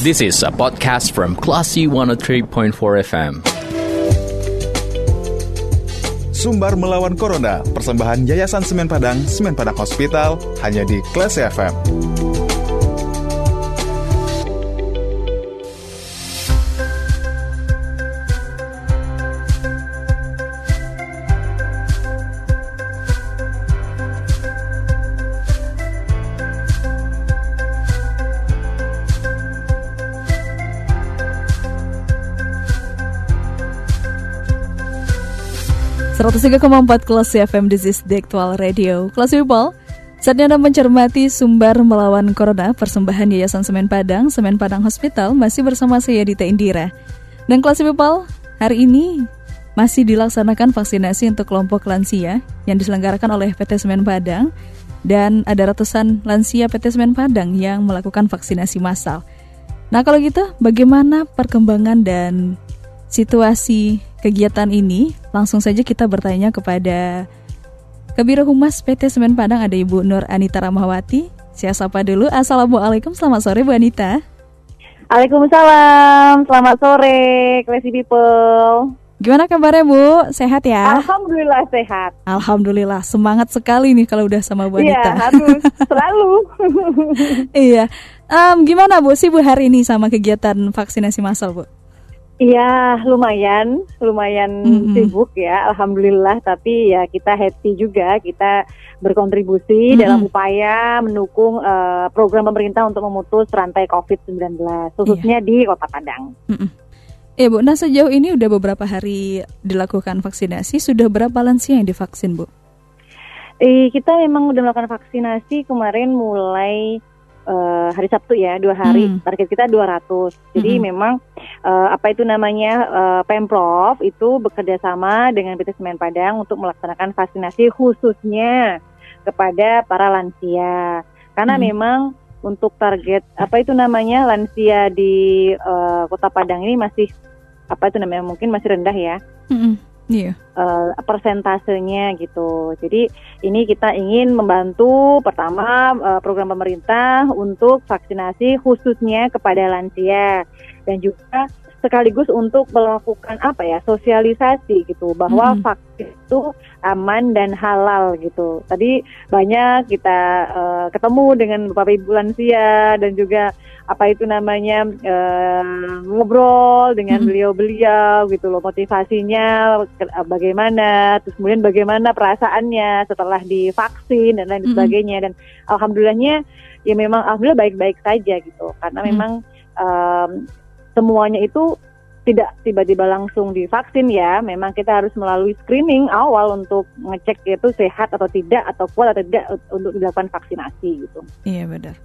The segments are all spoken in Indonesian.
This is a podcast from Classy 103.4 FM. Sumbar melawan Corona, persembahan Yayasan Semen Padang, Semen Padang Hospital, hanya di Classy FM. 103,4 kelas FM This is the actual radio. Kelas People Saatnya Anda mencermati sumber melawan Corona. Persembahan Yayasan Semen Padang Semen Padang Hospital Masih bersama saya Dita Indira. Dan kelas People Hari ini masih dilaksanakan vaksinasi untuk kelompok lansia Yang diselenggarakan oleh PT Semen Padang. Dan ada ratusan lansia PT Semen Padang Yang melakukan vaksinasi massal. Nah kalau gitu bagaimana perkembangan dan situasi kegiatan ini, langsung saja kita bertanya kepada Kabiro Humas PT Semen Padang ada Ibu Nur Anita Ramawati. Saya sapa dulu. Assalamualaikum, selamat sore Bu Anita. Waalaikumsalam, selamat sore, Classy People. Gimana kabarnya Bu? Sehat ya? Alhamdulillah sehat. Alhamdulillah, semangat sekali nih kalau udah sama Bu Iya, Anita. harus selalu. iya. Um, gimana Bu sih Bu hari ini sama kegiatan vaksinasi massal Bu? Iya, lumayan, lumayan Mm-mm. sibuk ya, alhamdulillah. Tapi ya kita happy juga, kita berkontribusi Mm-mm. dalam upaya mendukung eh, program pemerintah untuk memutus rantai COVID-19, khususnya di Kota Padang. Mm-mm. Iya Bu, nah sejauh ini udah beberapa hari dilakukan vaksinasi, sudah berapa lansia yang divaksin Bu? Eh, kita memang udah melakukan vaksinasi kemarin mulai eh, hari Sabtu ya, dua hari. Hmm. Target kita 200. Jadi Mhm. memang eh, apa itu namanya eh, Pemprov itu bekerja sama dengan PT Semen Padang untuk melaksanakan vaksinasi khususnya kepada para lansia. Karena Hmm. memang untuk target apa itu namanya lansia di eh, Kota Padang ini masih apa itu namanya mungkin masih rendah ya Mm-mm. Iya. eh, persentasenya gitu. Jadi ini kita ingin membantu pertama eh, program pemerintah untuk vaksinasi khususnya kepada lansia dan juga sekaligus untuk melakukan apa ya sosialisasi gitu bahwa Mhm. vaksin itu aman dan halal gitu. Tadi banyak kita eh, ketemu dengan bapak ibu lansia dan juga apa itu namanya eh, ngobrol dengan beliau-beliau gitu loh motivasinya ke- bagaimana terus kemudian bagaimana perasaannya setelah divaksin dan lain sebagainya dan alhamdulillahnya ya memang alhamdulillah baik-baik saja gitu karena Mhm. memang em, semuanya itu tidak tiba-tiba langsung divaksin ya memang kita harus melalui screening awal untuk ngecek itu sehat atau tidak atau kuat atau tidak untuk dilakukan vaksinasi gitu. Iya benar.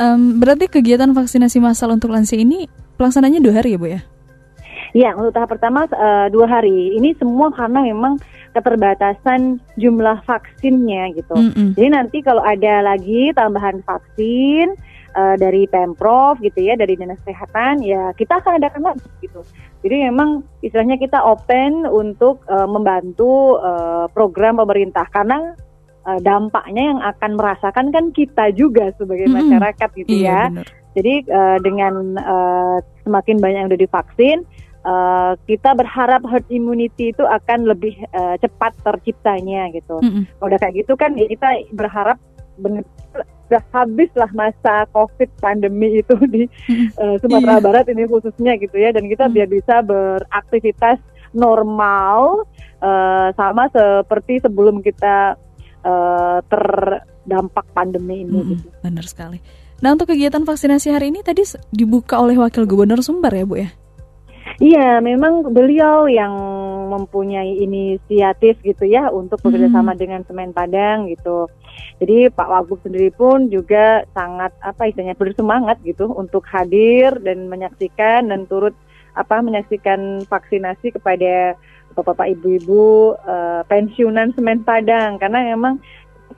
Em, berarti kegiatan vaksinasi massal untuk lansia ini pelaksananya dua hari ya Bu ya? Ya, untuk tahap pertama eh, dua hari. Ini semua karena memang keterbatasan jumlah vaksinnya gitu. Mm-mm. Jadi nanti kalau ada lagi tambahan vaksin eh, dari pemprov gitu ya, dari dinas kesehatan, ya kita akan adakan lagi gitu. Jadi memang istilahnya kita open untuk eh, membantu eh, program pemerintah karena eh, dampaknya yang akan merasakan kan kita juga sebagai Mm-mm. masyarakat gitu Iya ya. benar. Jadi eh, dengan eh, semakin banyak yang udah divaksin, eh, kita berharap herd immunity itu akan lebih eh, cepat terciptanya gitu. Mm-mm. Kalau udah kayak gitu kan ya kita berharap benar udah habis lah masa COVID pandemi itu di eh, Sumatera Iya. Barat ini khususnya gitu ya, dan kita Mm. biar bisa beraktivitas normal eh, sama seperti sebelum kita eh, terdampak pandemi ini. Mm-mm. gitu. Benar sekali. Nah untuk kegiatan vaksinasi hari ini tadi dibuka oleh Wakil Gubernur Sumbar ya Bu ya? Iya, memang beliau yang mempunyai inisiatif gitu ya untuk bekerja Hmm. dengan Semen Padang gitu. Jadi Pak Wagub sendiri pun juga sangat apa istilahnya bersemangat gitu untuk hadir dan menyaksikan dan turut apa menyaksikan vaksinasi kepada bapak-bapak ibu-ibu eh, pensiunan Semen Padang. Karena memang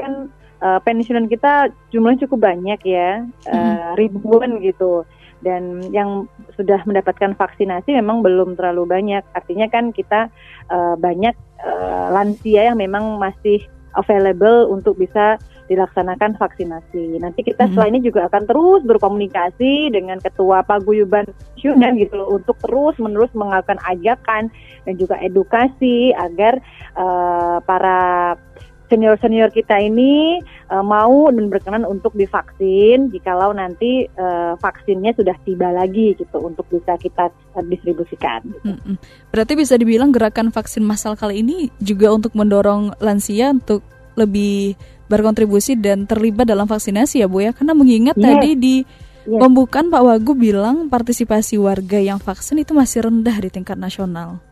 kan eh, pensiunan kita jumlahnya cukup banyak ya eh, ribuan gitu. Dan yang sudah mendapatkan vaksinasi memang belum terlalu banyak. Artinya kan kita eh, banyak eh, lansia yang memang masih available untuk bisa dilaksanakan vaksinasi. Nanti kita Mhm. setelah ini juga akan terus berkomunikasi dengan Ketua Paguyuban Nasional gitu loh untuk terus menerus melakukan ajakan dan juga edukasi agar eh, para senior-senior kita ini eh, mau dan berkenan untuk divaksin jikalau nanti eh, vaksinnya sudah tiba lagi gitu untuk bisa kita distribusikan. gitu. Mm-mm. Berarti bisa dibilang gerakan vaksin massal kali ini juga untuk mendorong lansia untuk lebih berkontribusi dan terlibat dalam vaksinasi ya Bu ya. Karena mengingat Yes. tadi di Yes. pembukaan Pak Wagub bilang partisipasi warga yang vaksin itu masih rendah di tingkat nasional.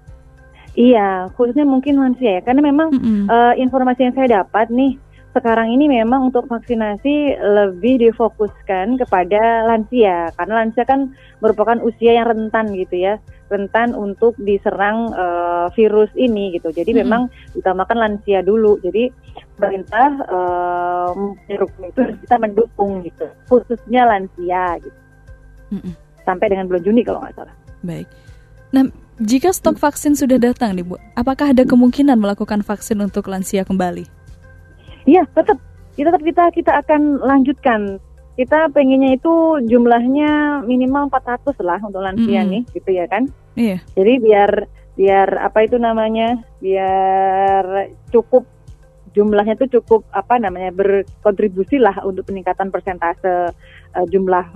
Iya, khususnya mungkin lansia ya, karena memang Mm-mm. eh, informasi yang saya dapat nih sekarang ini memang untuk vaksinasi lebih difokuskan kepada lansia karena lansia kan merupakan usia yang rentan gitu ya rentan untuk diserang eh, virus ini gitu jadi Mm-mm. memang utamakan lansia dulu jadi pemerintah mendukung itu kita mendukung gitu khususnya lansia gitu Mm-mm. sampai dengan bulan Juni kalau nggak salah Baik. Nah, jika stok vaksin sudah datang nih Bu, apakah ada kemungkinan melakukan vaksin untuk lansia kembali? Iya, tetap kita tetap kita kita akan lanjutkan. Kita pengennya itu jumlahnya minimal 400 lah untuk lansia Mm-mm. nih, gitu ya kan. Iya. Jadi biar biar apa itu namanya? Biar cukup jumlahnya itu cukup apa namanya berkontribusi lah untuk peningkatan persentase eh, jumlah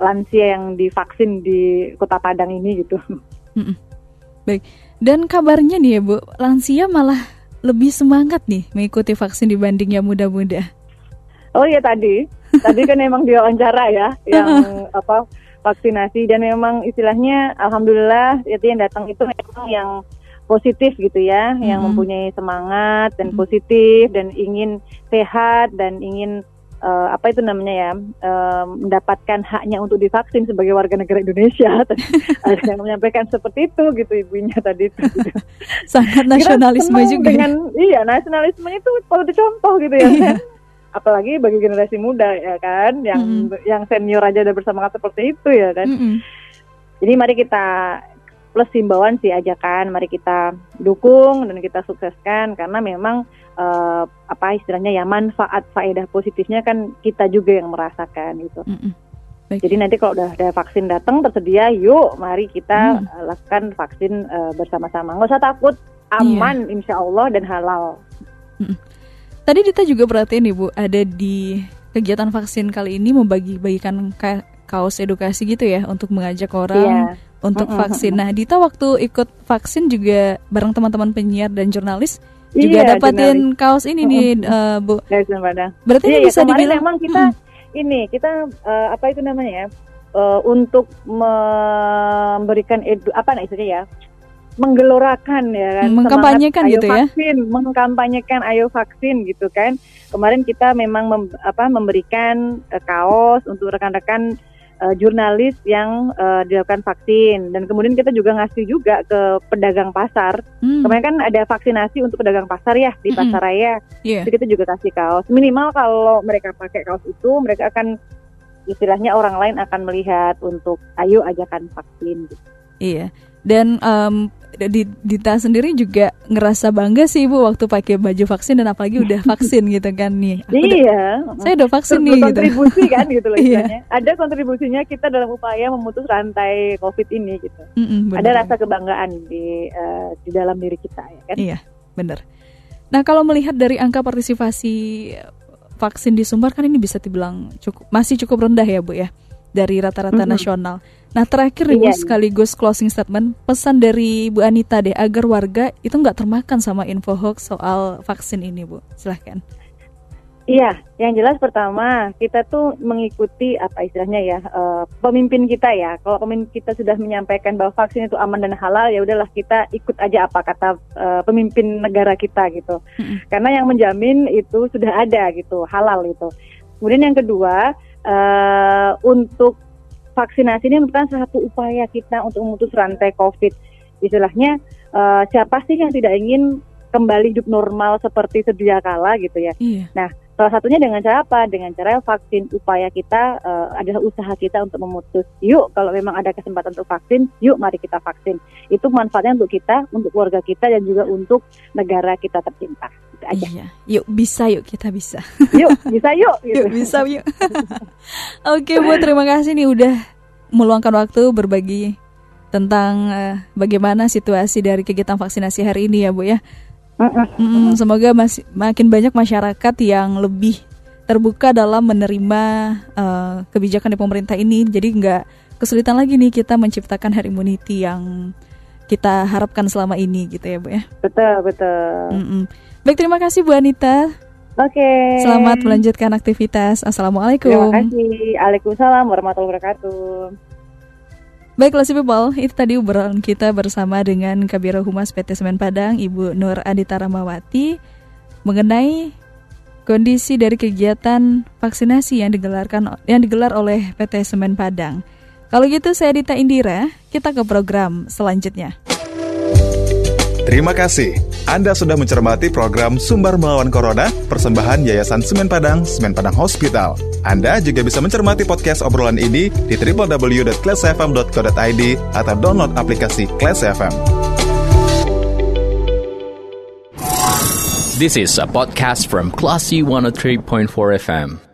lansia yang divaksin di Kota Padang ini gitu. Dan kabarnya nih ya Bu, lansia malah lebih semangat nih mengikuti vaksin dibanding yang muda-muda. Oh iya tadi, tadi kan memang diwawancara ya, yang apa vaksinasi dan memang istilahnya, alhamdulillah itu yang datang itu memang yang positif gitu ya, yang Mhm. mempunyai semangat dan Mhm. positif dan ingin sehat dan ingin eh, apa itu namanya ya, eh, mendapatkan haknya untuk divaksin sebagai warga negara Indonesia. Ada yang menyampaikan seperti itu gitu ibunya tadi. Itu, gitu. Sangat nasionalisme juga. ya. dengan iya nasionalisme itu perlu dicontoh gitu ya kan apalagi bagi generasi muda ya kan yang yang senior aja udah bersemangat seperti itu ya kan Mm-mm. jadi mari kita plus himbauan sih ajakan mari kita dukung dan kita sukseskan karena memang eh, apa istilahnya ya manfaat faedah positifnya kan kita juga yang merasakan gitu Mm-mm. jadi nanti kalau udah ada vaksin datang tersedia, yuk mari kita Hmm. uh, lakukan vaksin uh, bersama-sama. Nggak usah takut, Iya. aman insya Allah dan halal. Tadi Dita juga perhatiin nih Bu, ada di kegiatan vaksin kali ini membagi-bagikan ka- kaos edukasi gitu ya untuk mengajak orang Iya. untuk vaksin. Nah, Dita waktu ikut vaksin juga bareng teman-teman penyiar dan jurnalis juga Iya, dapatin kaos ini nih eh, Bu. Dari Padang. Berarti Iya, ini ya, bisa dibilang memang kita ini kita uh, apa itu namanya ya uh, untuk memberikan edu apa nah istilahnya ya menggelorakan ya kan Hmm, mengkampanyekan semangat, gitu ayo ya. vaksin mengkampanyekan ayo vaksin gitu kan kemarin kita memang mem- apa memberikan uh, kaos untuk rekan-rekan uh, jurnalis yang uh, dilakukan vaksin dan kemudian kita juga ngasih juga ke pedagang pasar Hmm, kemarin kan ada vaksinasi untuk pedagang pasar ya di Mm-mm. pasar raya iya. jadi kita juga kasih kaos. Minimal kalau mereka pakai kaos itu, mereka akan istilahnya orang lain akan melihat untuk ayo ajakan vaksin. Gitu. Iya. Dan di Dita sendiri juga ngerasa bangga sih Bu waktu pakai baju vaksin dan apalagi udah vaksin gitu kan nih. Aku udah- iya. saya udah vaksin nih gitu. Berkontribusi kan gitu loh Iya. Ada kontribusinya kita dalam upaya memutus rantai COVID ini gitu. Mm-mm, Ada bener. rasa kebanggaan di eh, di dalam diri kita ya kan. Iya, benar. Nah, kalau melihat dari angka partisipasi vaksin di Sumbar kan ini bisa dibilang cukup masih cukup rendah ya, Bu ya, dari rata-rata Mhm. nasional. Nah, terakhir nih Bu, Iya, iya. sekaligus closing statement, pesan dari Bu Anita deh agar warga itu nggak termakan sama info hoax soal vaksin ini, Bu. Silahkan. Iya, yang jelas pertama kita tuh mengikuti apa istilahnya ya eh, pemimpin kita ya. Kalau pemimpin kita sudah menyampaikan bahwa vaksin itu aman dan halal, ya udahlah kita ikut aja apa kata eh, pemimpin negara kita gitu. Mm-mm. Karena yang menjamin itu sudah ada gitu, halal itu. Kemudian yang kedua eh, untuk vaksinasi ini merupakan salah satu upaya kita untuk memutus rantai COVID. Istilahnya eh, siapa sih yang tidak ingin kembali hidup normal seperti sedia kala gitu ya. Iya. Salah satunya dengan cara apa? Dengan cara vaksin. Upaya kita eh, adalah usaha kita untuk memutus. Yuk, kalau memang ada kesempatan untuk vaksin, yuk mari kita vaksin. Itu manfaatnya untuk kita, untuk keluarga kita, dan juga untuk negara kita tercinta. Gitu. aja. Iya, yuk bisa yuk kita bisa. Yuk bisa yuk. Gitu. yuk bisa yuk. Oke Bu, terima kasih nih udah meluangkan waktu berbagi tentang uh, bagaimana situasi dari kegiatan vaksinasi hari ini ya Bu ya. Mm, semoga masih makin banyak masyarakat yang lebih terbuka dalam menerima uh, kebijakan dari pemerintah ini. Jadi nggak kesulitan lagi nih kita menciptakan herd immunity yang kita harapkan selama ini gitu ya Bu ya. Betul betul. Mm-mm. Baik terima kasih Bu Anita. Oke. Okay. Selamat melanjutkan aktivitas. Assalamualaikum. Terima kasih. Waalaikumsalam warahmatullahi wabarakatuh. Baiklah si people, itu tadi obrolan kita bersama dengan Kabiro Humas PT Semen Padang, Ibu Nur Adita Ramawati, mengenai kondisi dari kegiatan vaksinasi yang digelarkan yang digelar oleh PT Semen Padang. Kalau gitu saya Dita Indira, kita ke program selanjutnya. Terima kasih. Anda sudah mencermati program Sumber Melawan Corona, persembahan Yayasan Semen Padang, Semen Padang Hospital. Anda juga bisa mencermati podcast obrolan ini di www.classfm.co.id atau download aplikasi Class FM. This is a podcast from Classy 103.4 FM.